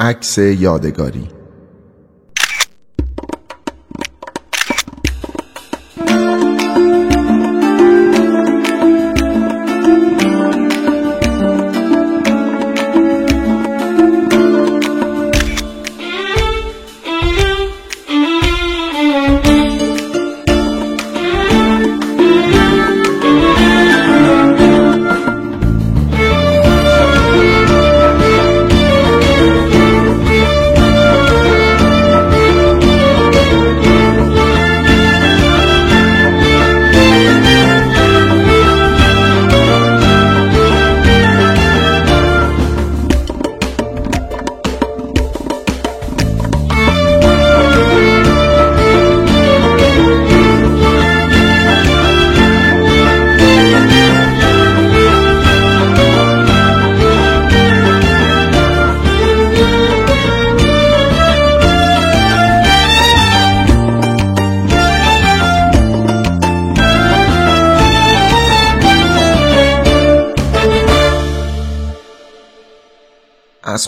عکس یادگاری.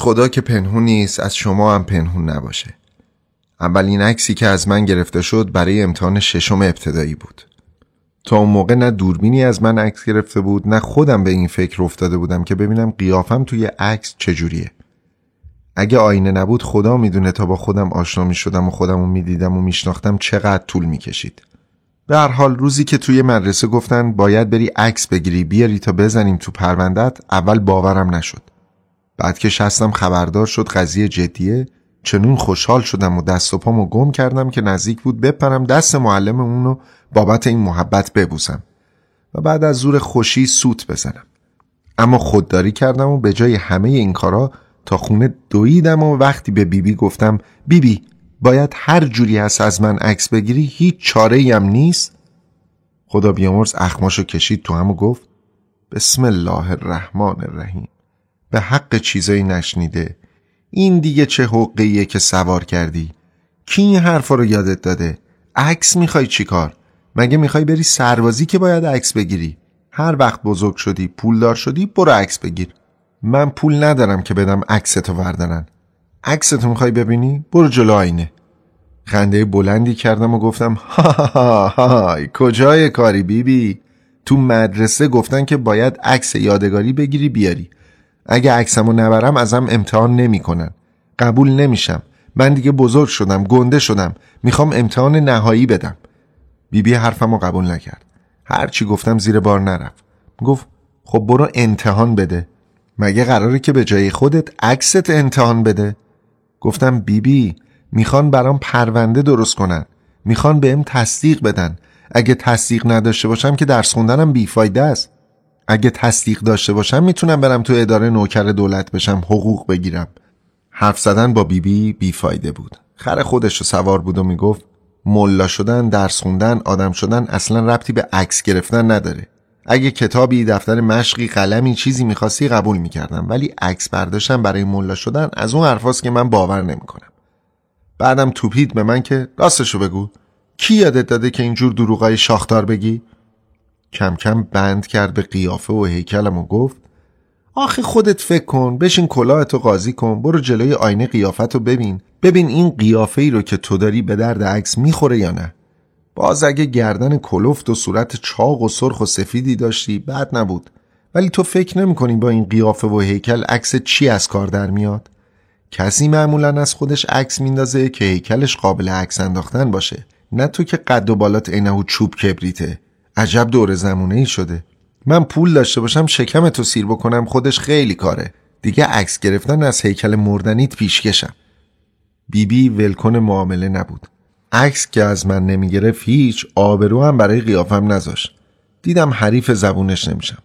خدا که پنهون نیست از شما هم پنهون نباشه. اولین عکسی که از من گرفته شد برای امتحان ششم ابتدایی بود. تا اون موقع نه دوربینی از من عکس گرفته بود نه خودم به این فکر افتاده بودم که ببینم قیافم توی عکس چجوریه. اگه آینه نبود خدا می‌دونه تا با خودم آشنا می شدم و خودم رو می‌دیدم و میشناختم چقدر طول می‌کشید. به هر حال روزی که توی مدرسه گفتن باید بری عکس بگیری بیاری تا بزنیم تو پروندت اول باورم نشد. بعد که شستم خبردار شد قضیه جدیه. چنون خوشحال شدم و دست و پامو گم کردم که نزدیک بود بپرم دست معلم اونو بابت این محبت ببوسم و بعد از زور خوشی سوت بزنم. اما خودداری کردم و به جای همه این کارا تا خونه دویدم و وقتی به بیبی بی گفتم بیبی بی باید هر جوری هست از من عکس بگیری هیچ چاره هم نیست؟ خدا بیامرز اخماشو کشید تو هم و گفت بسم الله الرحمن الرحیم. به حق چیزایی نشنیده. این دیگه چه حقیه که سوار کردی؟ کی این حرفا رو یادت داده؟ عکس می‌خوای چیکار مگه می‌خوای بری سربازی که باید عکس بگیری؟ هر وقت بزرگ شدی پولدار شدی برو عکس بگیر. من پول ندارم که بدم عکستو وردارن. عکستو می‌خوای ببینی؟ برو جلو آینه. خنده بلندی کردم و گفتم ها ها ها کجای کاری بیبی؟ بی؟ تو مدرسه گفتن که باید عکس یادگاری بگیری بیاری. اگه عکسمو نبرم ازم امتحان نمی‌کنن. قبول نمیشم. من دیگه بزرگ شدم گنده شدم. می‌خوام امتحان نهایی بدم. بیبی حرفمو قبول نکرد. هرچی گفتم زیر بار نرفت. گفت خب برو امتحان بده. مگه قراره که به جای خودت عکست امتحان بده؟ گفتم بیبی می‌خوان برام پرونده درست کنن. می‌خوان بهم تصدیق بدن. اگه تصدیق نداشته باشم که درس خوندنم بیفایده است. اگه تصدیق داشته باشم می‌تونم برم تو اداره نوکر دولت بشم حقوق بگیرم. حرف زدن با بیبی بی بیفایده بود. خر خودش رو سوار بود و می‌گفت ملا شدن درس خوندن آدم شدن اصلا ربطی به عکس گرفتن نداره. اگه کتابی دفتر مشقی قلمی چیزی می‌خواستی قبول می‌کردم ولی عکس برداشتن برای ملا شدن از اون حرفاست که من باور نمی‌کنم. بعدم توپید به من که راستشو بگو. کی یادت داده که اینجور دروغای شاختار بگی؟ کم کم بند کرد به قیافه و هیکلم و گفت آخه خودت فکر کن بشین کلاهتو قاضی کن برو جلوی آینه قیافتو ببین. ببین این قیافه ای رو که تو داری به درد عکس می‌خوره یا نه. باز اگه گردن کلفت و صورت چاق و سرخ و سفیدی داشتی بد نبود. ولی تو فکر نمی با این قیافه و هیکل عکس چی از کار در میاد؟ کسی معمولا از خودش عکس میندازه که هیکلش قابل عکس انداختن باشه. نه تو که قد و بالات عینه چوب کبریته. عجب دور زمونه ای شده. من پول داشته باشم شکم تو سیر بکنم خودش خیلی کاره. دیگه عکس گرفتن از هیکل مردنیت پیشکشم. بیبی ولکن معامله نبود. عکس که از من نمی‌گرفت هیچ آبرو هم برای قیافم نذاشت. دیدم حریف زبونش نمیشم.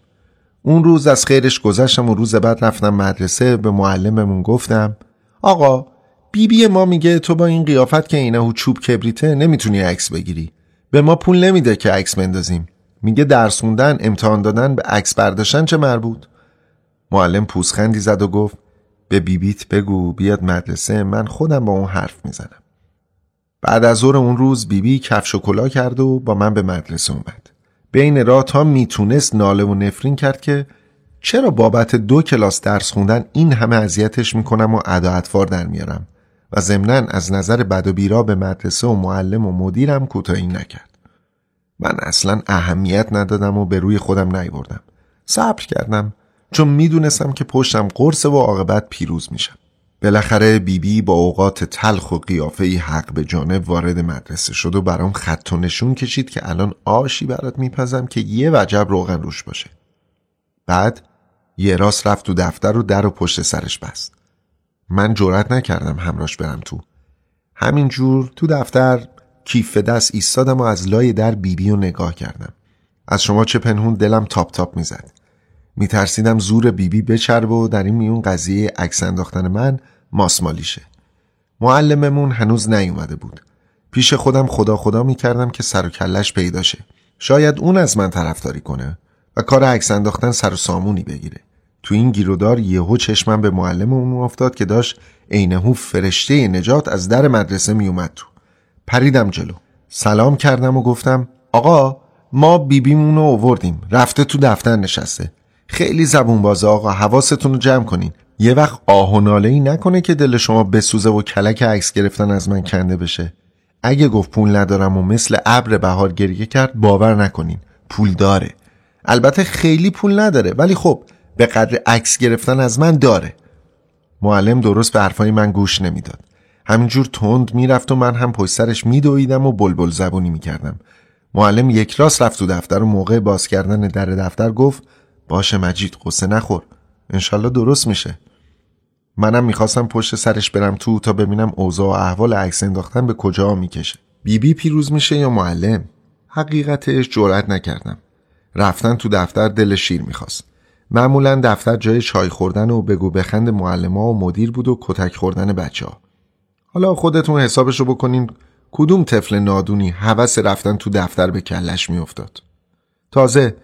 اون روز از خیرش گذشتم و روز بعد رفتم مدرسه به معلممون گفتم آقا بیبی بی ما میگه تو با این قیافت که اینه چوب کبریته نمی‌تونی عکس بگیری. به ما پول نمیده که عکس بندازیم. میگه درس خوندن امتحان دادن به عکس برداشتن چه مربوط؟ معلم پوزخندی زد و گفت به بیبیت بگو بیاد مدرسه من خودم با اون حرف می‌زنم. بعد از ظهر اون روز بیبی بی کفش و کلا کرد و با من به مدرسه اومد. بین راه تا می‌تونست ناله و نفرین کرد که چرا بابت دو کلاس درس خوندن این همه اذیتش می‌کنم و ادا در میارم؟ و ضمنا از نظر بد و بیرا به مدرسه و معلم و مدیرم کوتاهی نکرد. من اصلا اهمیت ندادم و به روی خودم نیوردم. صبر کردم چون می‌دونستم که پشتم قرص و عاقبت پیروز میشم. بالاخره بیبی بی با اوقات تلخ و قیافه حق به جانب وارد مدرسه شد و برام خط و نشون کشید که الان آشی برات میپزم که یه وجب روغن روش باشه. بعد یه راست رفت تو دفتر و در و پشت سرش بست. من جرأت نکردم همراش برم تو. همینجور تو دفتر کیف دست ایستادم و از لای در بیبی بی و نگاه کردم. از شما چه پنهون دلم تاپ تاپ می‌زد. میترسیدم زور بیبی بی بچرب و در این میون قضیه عکس انداختن من ماسمالیشه. معلممون هنوز نیومده بود. پیش خودم خدا خدا می‌کردم که سر و کلش پیداشه شاید اون از من طرفداری کنه و کار عکس انداختن سر و سامونی بگیره. تو این گیرودار یهو چشمم به معلم اون افتاد که داشت عینهو فرشته نجات از در مدرسه میومد تو. پریدم جلو. سلام کردم و گفتم آقا ما بیبیمون رو اووردیم. رفته تو دفتر نشسته. خیلی زبون بازه آقا حواستون رو جمع کنین. یه وقت آه و ناله ای نکنه که دل شما بسوزه و کلک عکس گرفتن از من کنده بشه. اگه گفت پول ندارم و مثل ابر بهار گریه کرد باور نکنین. پول داره. البته خیلی پول نداره ولی خب به قدر عکس گرفتن از من داره. معلم درست به حرفای من گوش نمی‌داد. همینجور تند می‌رفت و من هم پشت سرش میدویدم و بلبل زبونی می‌کردم. معلم یک راست رفت تو دفتر و موقع باز کردن در دفتر گفت باشه مجید قصه نخور. انشالله درست میشه. منم می‌خواستم پشت سرش برم تو تا ببینم اوضاع و احوال عکس انداختن به کجا می‌کشه. بیبی پیروز میشه یا معلم؟ حقیقتش جرأت نکردم. رفتن تو دفتر دل شیر می‌خواست. معمولا دفتر جای چای خوردن و بگو بخند معلم و مدیر بود و کتک خوردن بچه ها. حالا خودتون حسابش رو بکنین کدوم طفل نادونی هوس رفتن تو دفتر به کلش میافتاد. تازه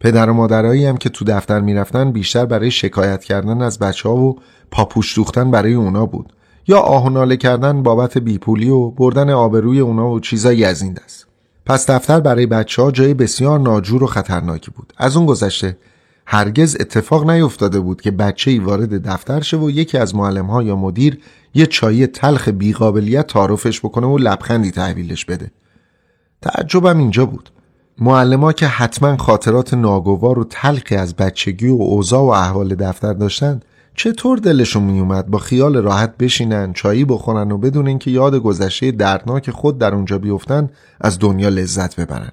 پدر و مادرایی هم که تو دفتر می‌رفتن بیشتر برای شکایت کردن از بچه ها و پاپوش دوختن برای اونا بود یا آهناله کردن بابت بیپولی و بردن آبروی اونا و چیزایی از این دست پس دفتر برای بچه ها جای بسیار ناجور و خطرناکی بود از اون گذشته هرگز اتفاق نیفتاده بود که بچه ای وارد دفتر شه و یکی از معلم ها یا مدیر یه چای تلخ بیقابلیت تعارفش بکنه و لبخندی تحویلش بده. تعجبم اینجا بود. معلم که حتما خاطرات ناگوار و تلخی از بچگی و اوضاع و احوال دفتر داشتند چطور دلشون میومد با خیال راحت بشینن چایی بخورن و بدون اینکه یاد گذشته دردناک خود در اونجا بیفتن از دنیا لذت ببرن؟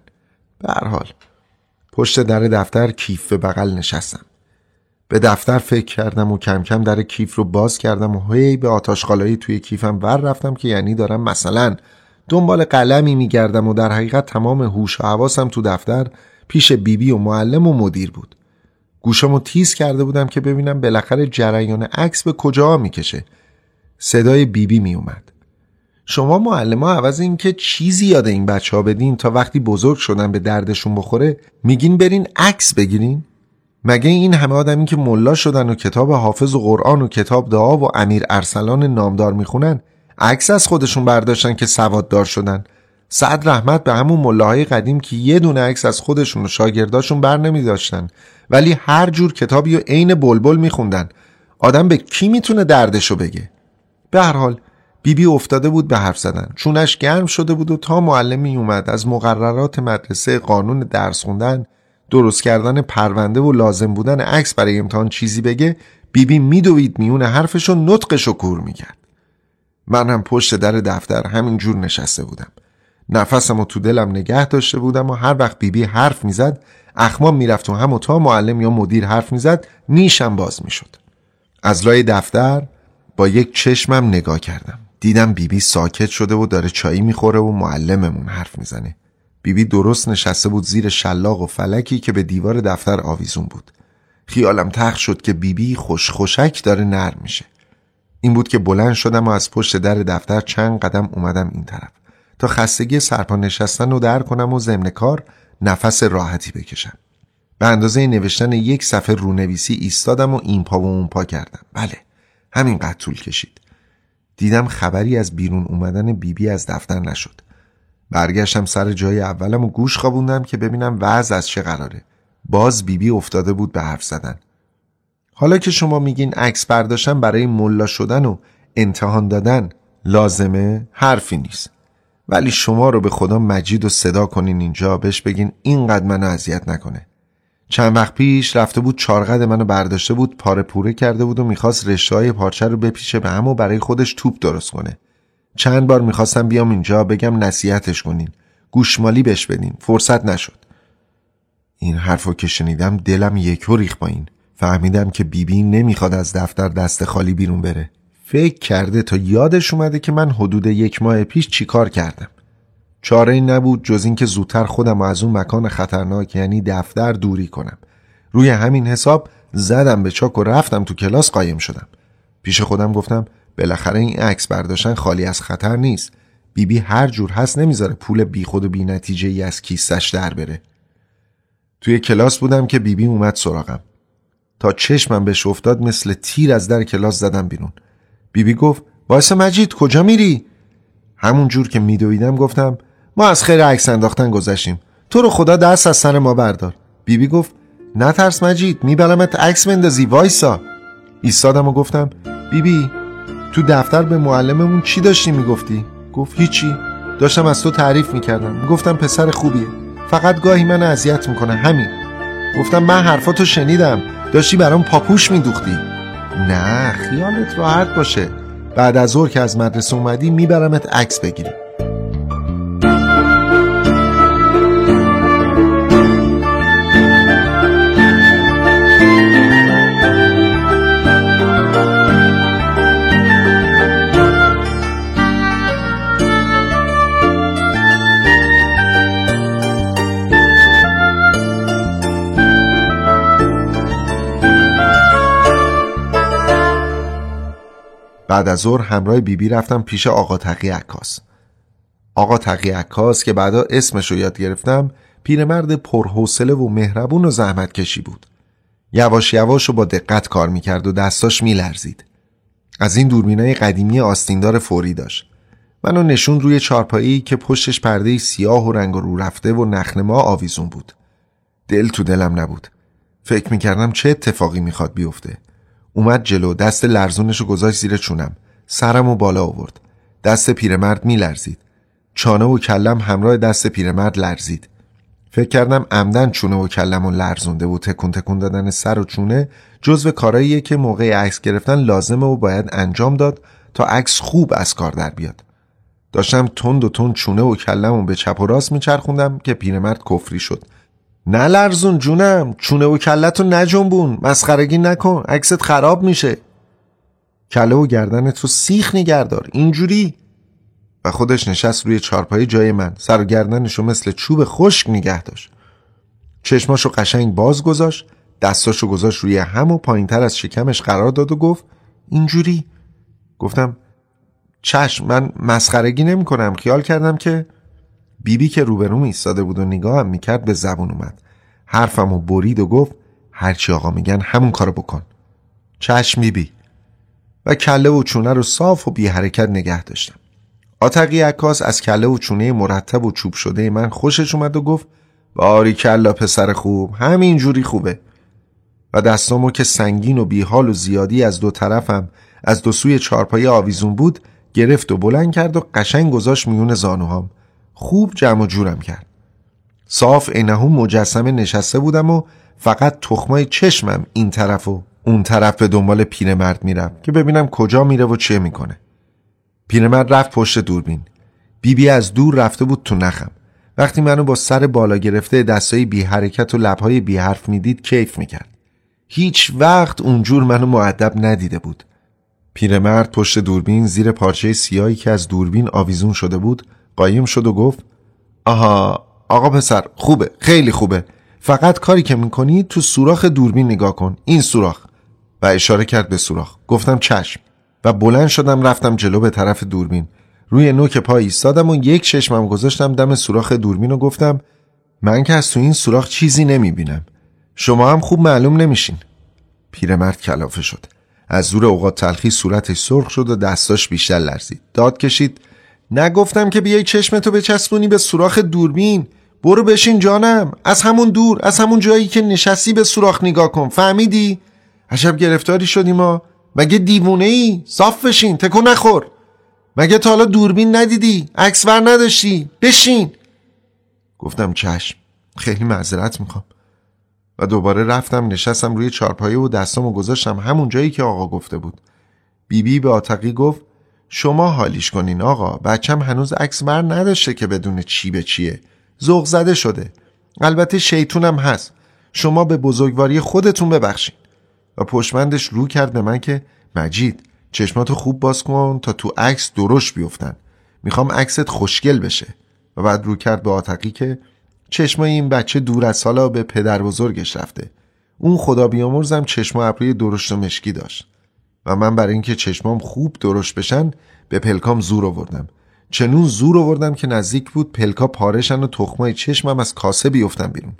به هر حال. پشت در دفتر کیف به بغل نشستم. به دفتر فکر کردم و کم کم در کیف رو باز کردم و هی به آتاشخالایی توی کیفم ور رفتم که یعنی دارم مثلا دنبال قلمی میگردم و در حقیقت تمام هوش و حواسم تو دفتر پیش بیبی بی و معلم و مدیر بود. گوشمو تیز کرده بودم که ببینم بالاخره جریان عکس به کجا می‌کشه. صدای بیبی بی می اومد شما معلم ها عوض اینکه چیزی یاد این بچه ها بدین تا وقتی بزرگ شدن به دردشون بخوره میگین برین عکس بگیرین؟ مگه این همه آدمی که ملا شدن و کتاب حافظ و قرآن و کتاب دعا و امیر ارسلان نامدار می‌خونن عکس از خودشون برداشتن که سواددار شدن؟ سعد رحمت به همون ملاهای قدیم که یه دونه عکس از خودشون و شاگرداشون بر نمی داشتن ولی هر جور کتابی و عین بلبل میخوندن. آدم به کی می‌تونه دردشو بگه؟ به هر حال بیبی بی افتاده بود به حرف زدن. چونش گرم شده بود و تا معلمی اومد از مقررات مدرسه قانون درس خوندن درست کردن پرونده و لازم بودن عکس برای امتحان چیزی بگه بیبی میدوید میون حرفشو نطقشو کور می‌کرد. من هم پشت در دفتر همین جور نشسته بودم. نفسم و تو دلم نگه داشته بودم و هر وقت بیبی حرف می‌زد اخمام می‌رفت و هم و تا معلم یا مدیر حرف می‌زد نیشم باز می‌شد. از لای دفتر با یک چشمم نگاه کردم. دیدم بیبی ساکت شده و داره چایی می‌خوره و معلممون حرف می‌زنه. بیبی درست نشسته بود زیر شلاق و فلکی که به دیوار دفتر آویزون بود. خیالم تخت شد که بیبی خوش خوشک داره نرم میشه. این بود که بلند شدم و از پشت در دفتر چند قدم اومدم این طرف. تا خستگی سرپا نشستن رو در کنم و ضمن کار نفس راحتی بکشم. به اندازه نوشتن یک صفحه رونویسی ایستادم و این پا و اون پا کردم. بله همینقدر طول کشید. دیدم خبری از بیرون اومدن بیبی بی از دفتر نشد. برگشتم سر جای اولم و گوش خوابوندم که ببینم وضع از چه قراره. باز بیبی بی افتاده بود به حرف زدن. حالا که شما میگین عکس برداشتن برای ملا شدن و امتحان دادن لازمه حرفی نیست. ولی شما رو به خدا مجید و صدا کنین اینجا بهش بگین اینقدر منو اذیت نکنه. چند وقت پیش رفته بود چارقد منو برداشته بود پاره پوره کرده بود و می‌خواست رشته های پارچه رو بپیچه به هم و برای خودش توپ درست کنه. چند بار می‌خواستم بیام اینجا بگم نصیحتش کنین. گوشمالی بهش بدین فرصت نشد. این حرفو که شنیدم دلم یکو ریخ با این. فهمیدم که بیبی نمی‌خواد از دفتر دست خالی بیرون بره. فکر کرده تا یادش اومده که من حدود یک ماه پیش چیکار کردم. چاره ای نبود جز اینکه زودتر خودم از اون مکان خطرناک یعنی دفتر دوری کنم. روی همین حساب زدم به چاک و رفتم تو کلاس قایم شدم. پیش خودم گفتم بالاخره این عکس برداشتن خالی از خطر نیست. بیبی بی هر جور هست نمی‌ذاره پول بیخود و بی نتیجه ای از کیسش در بره. توی کلاس بودم که بیبی بی اومد سراغم. تا چشمم بهش افتاد مثل تیر از در کلاس زدم بیرون. بیبی بی گفت واسه مجید کجا میری؟ همون جور که میدویدم گفتم ما از خیر عکس انداختن گذشتیم. تو رو خدا دست از سر ما بردار. بیبی بی گفت نترس مجید میبرمت عکس بندازی وایسا. ایستادم و گفتم بیبی بی تو دفتر به معلممون چی داشتی می‌گفتی؟ گفت هیچی. داشتم از تو تعریف می‌کردم. گفتم پسر خوبیه. فقط گاهی من اذیت می‌کنه همین. گفتم من حرفاتو شنیدم. داشتی برام پاپوش میدوختی. نه خیالت راحت باشه. بعد از ظهر که از مدرسه اومدی میبرمت عکس بگیری. بعد از ظهر همراه بیبی بی رفتم پیش آقا تقی عکاس. آقا تقی عکاس که بعدا اسمش رو یاد گرفتم پیرمرد پرحوصله و مهربون و زحمت کشی بود. یواش یواش و با دقت کار می‌کرد و دستاش میلرزید. از این دوربینای قدیمی آستیندار فوری داشت. منو نشون روی چارپایی که پشتش پرده سیاه و رنگ رو رفته و نخنما آویزون بود. دل تو دلم نبود. فکر می‌کردم چه اتفاقی می‌خواد بیفته. اومد جلو دست لرزونش گذاشت زیر چونم. سرم و بالا آورد. دست پیرمرد میلرزید. چانه و کلم همراه دست پیرمرد لرزید. فکر کردم عمدن چونه و کلم و لرزونده و تکون تکون دادن سر و چونه جزو کاراییه که موقع عکس گرفتن لازمه و باید انجام داد تا عکس خوب از کار در بیاد. داشتم تند و تند چونه و کلم به چپ و راست میچرخوندم که پیرمرد کفری شد. نه لرزون جونم چونه و کلتو نجنبون مسخرگی نکن عکست خراب میشه. کله و گردنت رو سیخ نگردار اینجوری. و خودش نشست روی چارپای جای من سر و گردنشو مثل چوب خشک نگه داشت. چشماشو قشنگ باز گذاشت دستاشو گذاشت روی هم و پایینتر از شکمش قرار داد و گفت اینجوری. گفتم چشم من مسخرگی نمی کنم خیال کردم که بیبی که روبروم ایستاده بود و نگاهم می‌کرد به زبون اومد. حرفمو برید و گفت هرچی آقا میگن همون کارو بکن. چشم بیبی. و کله و چونه رو صاف و بی حرکت نگه داشتم. آتقی عکاس از کله و چونه مرتب و چوب شده من خوشش اومد و گفت باری کلا پسر خوب همین جوری خوبه. و دستامو که سنگین و بیحال و زیادی از دو طرفم از دو سوی چارپای آویزون بود گرفت و بلند کرد و قشنگ گذاشت میون زانوهام. خوب جمع و جورم کرد. صاف اینهو مجسمه نشسته بودم و فقط تخمای چشمم این طرف و اون طرف به دنبال پیرمرد میرم که ببینم کجا میره و چه می‌کنه. پیرمرد رفت پشت دوربین. بیبی بی از دور رفته بود تو نخم. وقتی منو با سر بالا گرفته دستای بی حرکت و لبهای بی حرف می‌دید کیف می‌کرد. هیچ وقت اونجور منو معدب ندیده بود. پیرمرد پشت دوربین زیر پارچه سیاهی که از دوربین آویزون شده بود قایم شد و گفت آها آقا پسر خوبه خیلی خوبه. فقط کاری که می‌کنی تو سوراخ دوربین نگاه کن این سوراخ. و اشاره کرد به سوراخ. گفتم چشم. و بلند شدم رفتم جلو به طرف دوربین. روی نوک پای ایستادم و یک چشمم گذاشتم دم سوراخ دوربین و گفتم من که از تو این سوراخ چیزی نمی‌بینم. شما هم خوب معلوم نمیشین. پیرمرد کلافه شد. از زور اوقات تلخی صورتش سرخ شد و دستاش بیشتر لرزید. داد کشید. نگفتم که بیای چشمتو بچسبونی به سوراخ دوربین. برو بشین جانم. از همون دور از همون جایی که نشستی به سوراخ نگاه کن. فهمیدی؟ عجب گرفتاری شدیم ما. مگه دیوونه ای صاف بشین تکون نخور. مگه تا حالا دوربین ندیدی؟ عکس ور نداشتی؟ بشین. گفتم چشم. خیلی معذرت می‌خوام. و دوباره رفتم نشستم روی چارپایه و دستامو گذاشتم همون جایی که آقا گفته بود. بیبی بی به آتقی گفت شما حالیش کنین آقا. بچم هنوز عکس بر نداشته که بدون چی به چیه. ذوق زده شده. البته شیطونم هست. شما به بزرگواری خودتون ببخشین. و پشمندش رو کرد به من که مجید چشماتو خوب باز کن تا تو عکس درش بیفتن. می‌خوام عکست خوشگل بشه. و بعد رو کرد به آتقی که چشمای این بچه دور از حالا به پدر بزرگش رفته. اون خدا بیامرزم چشم ابروی درشت و مشکی داشت. و من برای اینکه چشمام خوب درشت بشن به پلکام زور آوردم. چنون زور آوردم که نزدیک بود پلکا پارشن و تخمای چشمم از کاسه بیفتن بیرون.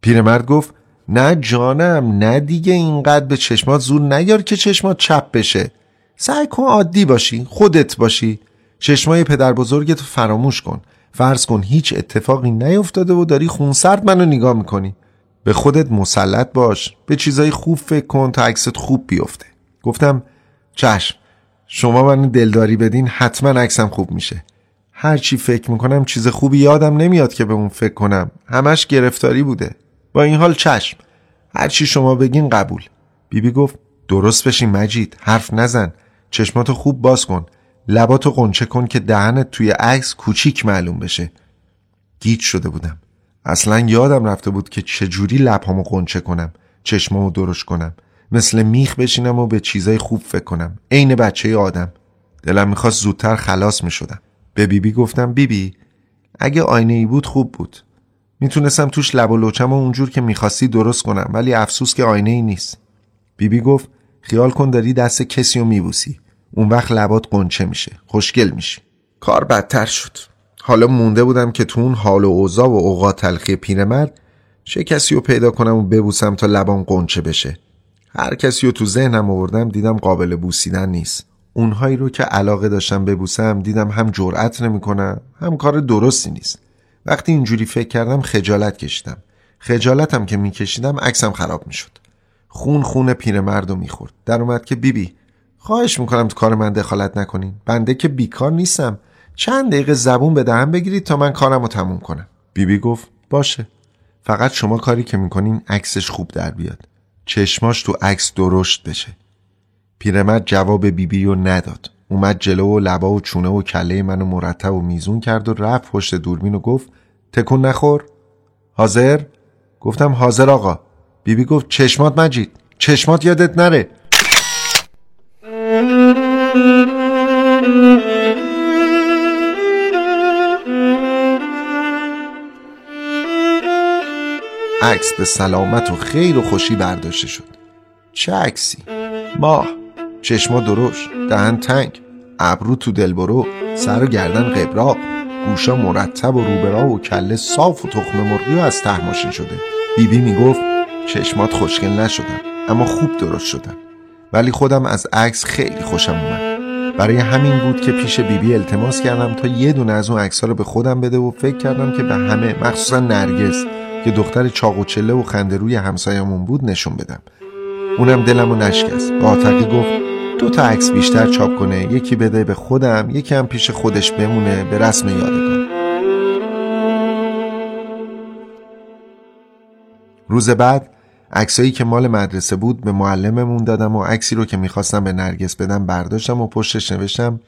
پیرمرد گفت نه جانم نه دیگه اینقدر به چشمات زور نیار که چشمات چپ بشه. سعی کن عادی باشی خودت باشی. چشمای پدر بزرگت فراموش کن. فرض کن هیچ اتفاقی نیفتاده و داری خونسرد منو نگاه می‌کنی. به خودت مسلط باش به چیزای خوب فکر کن تا عکست خوب بیفته. گفتم چشم شما من دلداری بدین حتما عکسم خوب میشه. هر چی فکر می‌کنم چیز خوبی یادم نمیاد که به اون فکر کنم. همش گرفتاری بوده. با این حال چشم. هر چی شما بگین قبول. بیبی بی گفت درست بشین مجید حرف نزن. چشماتو خوب باز کن. لباتو قنچه کن که دهنت توی عکس کوچیک معلوم بشه. گیج شده بودم. اصلا یادم رفته بود که چجوری لبهامو قنچه کنم چشمامو درش کنم. مثل میخ بشینم و به چیزای خوب فکر کنم. عین بچه آدم. دلم می‌خواست زودتر خلاص می‌شدم. به بیبی بی گفتم بیبی بی اگه آینه ای بود خوب بود. می‌تونستم توش لب و لوچم و اونجور که می‌خواستی درست کنم ولی افسوس که آینه ای نیست. بیبی بی گفت خیال کن داری دست کسی رو میبوسی. اون وقت لبات قنچه میشه. خوشگل میشی. کار بدتر شد. حالا مونده بودم که تو اون حال و اوضاع و اوقات تلخی پیرمرد چه کسی رو پیدا کنم و ببوسم تا لبام قنچه بشه. هر کسی رو تو ذهنم آوردم دیدم قابل بوسیدن نیست. اونهایی رو که علاقه داشتم ببوسم دیدم هم جرأت نمی‌کنم هم کار درستی نیست. وقتی اینجوری فکر کردم خجالت کشیدم. خجالتم که میکشیدم عکسم خراب می‌شد. خون خون پیرمرد رو می‌خورد. در اومد که بیبی بی خواهش می‌کنم تو کار من دخالت نکنین. بنده که بیکار نیستم. چند دقیقه زبون به دهن بگیرید تا من کارم رو تموم کنم. بیبی بی گفت باشه. فقط شما کاری که می‌کنین عکسش خوب در بیاد. چشماش تو عکس درشت بشه. پیرمرد جواب بیبی رو نداد. اومد جلو و لبا و چونه و کله منو مرتب و میزون کرد و رفت پشت دوربین و گفت تکون نخور. حاضر؟ گفتم حاضر آقا. بیبی گفت چشمات مجید چشمات یادت نره. عکس به سلامت و خیر و خوشی برداشته شد. چه عکسی؟ ماه. چشما درشت. دهن تنگ. ابرو تو دلبرو. سر و گردن قبراق. گوشا مرتب و روبرا و کله صاف و تخم مرغی و از ته ماشین شده. بیبی بی می‌گفت چشمات خوشگل نشدن اما خوب درست شدن ولی خودم از عکس خیلی خوشم اومد. برای همین بود که پیش بیبی بی التماس کردم تا یه دونه از اون عکس رو به خودم بده و فکر کردم که به همه مخصوصا نرگس که دختر چاق و چله و خنده روی همسایمون بود نشون بدم. اونم دلمو نشکست. با آتقی گفت دو تا عکس بیشتر چاپ کنه. یکی بده به خودم یکی هم پیش خودش بمونه. به رسم یادگار. روز بعد عکسایی که مال مدرسه بود به معلممون دادم و عکسی رو که می‌خواستم به نرگس بدم برداشتم و پشتش نوشتم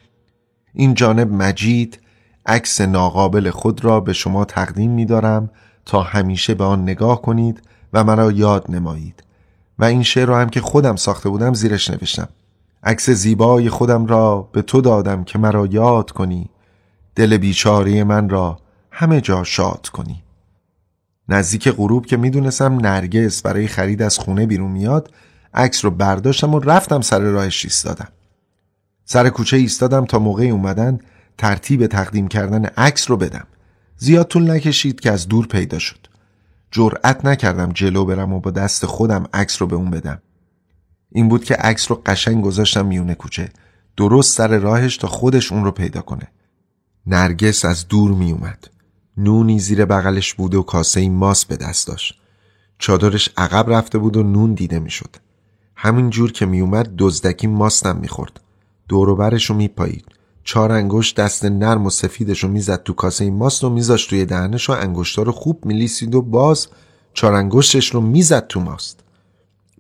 این جانب مجید عکس ناقابل خود را به شما تقدیم میدارم. تا همیشه به آن نگاه کنید و مرا یاد نمایید. و این شعر رو هم که خودم ساخته بودم زیرش نوشتم. عکس زیبای خودم را به تو دادم که مرا یاد کنی. دل بیچاره من را همه جا شاد کنی. نزدیک غروب که می‌دونستم نرگس برای خرید از خونه بیرون میاد عکس رو برداشتم و رفتم سر راهش ایستادم. سر کوچه ایستادم تا موقع اومدن ترتیب تقدیم کردن عکس رو بدم. زیاد طول نکشید که از دور پیدا شد. جرأت نکردم جلو برم و با دست خودم عکس رو به اون بدم. این بود که عکس رو قشنگ گذاشتم میونه کوچه. درست سر راهش تا خودش اون رو پیدا کنه. نرگس از دور می اومد نونی زیر بغلش بود و کاسه این ماس به دست داشت. چادرش عقب رفته بود و نون دیده می‌شد. همین جور که میومد دزدکی ماستم می‌خورد. دوروبرش رو میپایید. چهار انگشت دست نرم و سفیدش رو می‌زد تو کاسه این ماست و میذاشت توی دهنش و انگشتا رو خوب میلیسید و باز چهار انگشتش رو می‌زد تو ماست.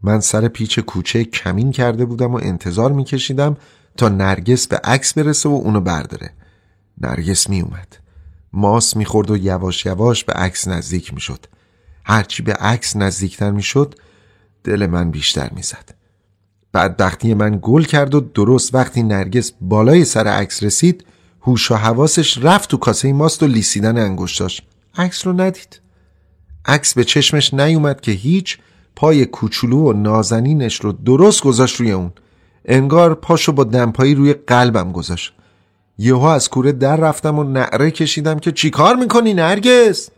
من سر پیچ کوچه کمین کرده بودم و انتظار میکشیدم تا نرگس به عکس برسه و اونو برداره. نرگس میومد ماس می‌خورد و یواش یواش به عکس نزدیک می‌شد. هرچی به عکس نزدیکتر می‌شد دل من بیشتر می‌زد. بدبختی من گل کرد و درست وقتی نرگس بالای سر عکس رسید هوش و حواسش رفت تو کاسه ماست و لیسیدن انگشتاش عکس رو ندید. عکس به چشمش نیومد که هیچ پای کوچولو و نازنینش رو درست گذاشت روی اون. انگار پاشو با دمپایی روی قلبم گذاشت. یهو از کوره در رفتم و نعره کشیدم که چیکار می‌کنی نرگس؟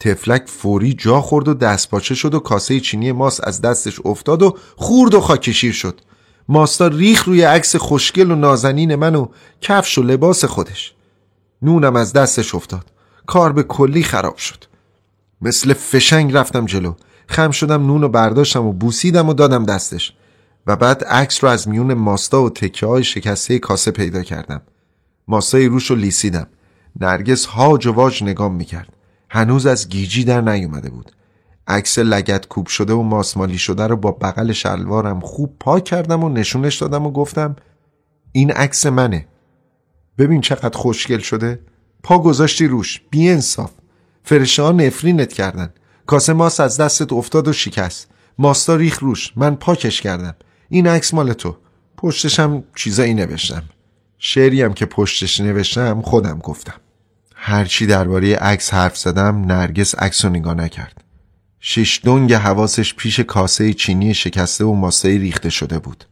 تفلک فوری جا خورد و دستپاچه شد و کاسه چینی ماست از دستش افتاد و خورد و خاکشیر شد. ماستا ریخ روی عکس خوشگل و نازنین من و کفش و لباس خودش. نونم از دستش افتاد. کار به کلی خراب شد. مثل فشنگ رفتم جلو. خم شدم نون و برداشتم و بوسیدم و دادم دستش. و بعد عکس رو از میون ماستا و تکه های شکسته کاسه پیدا کردم. ماستای روش رو لیسیدم. نرگس هاج و واج نگام می‌کرد. هنوز از گیجی در نیومده بود. عکس لگت کوب شده و ماسمالی شده رو با بغل شلوارم خوب پاک کردم و نشونش دادم و گفتم این عکس منه. ببین چقدر خوشگل شده. پا گذاشتی روش بی انصاف. فرشه ها نفرینت کردن. کاسه ماست از دستت افتاد و شکست. ماستا ریخ روش من پاکش کردم. این عکس مال تو. پشتشم چیزایی نوشتم. شعری هم که پشتش نوشتم خودم گفتم. هرچی درباره عکس حرف زدم نرگس عکس رو نگاه نکرد. شش دنگ حواسش پیش کاسه چینی شکسته و ماسته ریخته شده بود.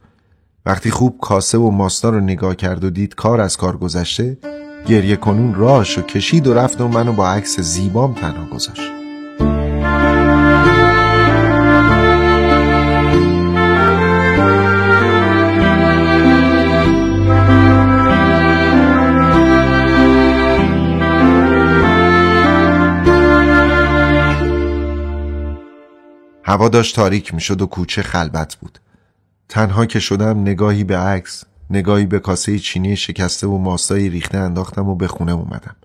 وقتی خوب کاسه و ماستا رو نگاه کرد و دید کار از کار گذشته گریه کنون راش و کشید و رفت و منو با عکس زیبام تنها گذاشت. هوا داشت تاریک می‌شد و کوچه خلبت بود. تنها که شدم نگاهی به عکس نگاهی به کاسه چینی شکسته و ماستایی ریخته انداختم و به خونه اومدم.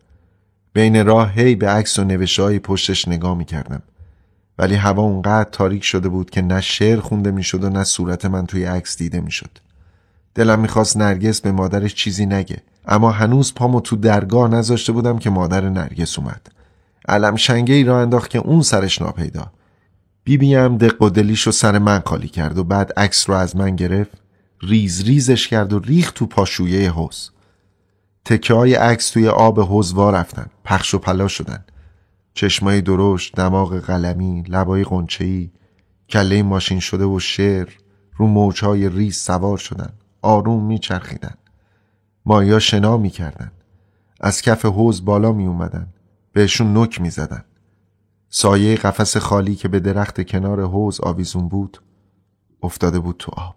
بین راه هی به عکس و نوشته های پشتش نگاه می‌کردم. ولی هوا اونقدر تاریک شده بود که نه شعر خونده می‌شد و نه صورت من توی عکس دیده می‌شد. دلم می‌خواست نرگس به مادرش چیزی نگه اما هنوز پامو تو درگاه نذاشته بودم که مادر نرگس اومد. علم شنگه ای را انداخت که اون سرش ناپیدا. بیبیم دق و دلیشو سر من خالی کرد و بعد عکس رو از من گرفت ریز ریزش کرد و ریخت تو پاشویه حوز تکه های عکس توی آب حوز وا رفتن پخش و پلا شدن. چشمای درشت دماغ قلمی لبای قنچه‌ای کله ماشین شده و شعر رو موجهای ریز سوار شدن آروم میچرخیدن. مایا شنا می‌کردن. از کف حوز بالا می اومدن بهشون نک می‌زدن. سایه قفس خالی که به درخت کنار حوز آویزون بود افتاده بود تو آب.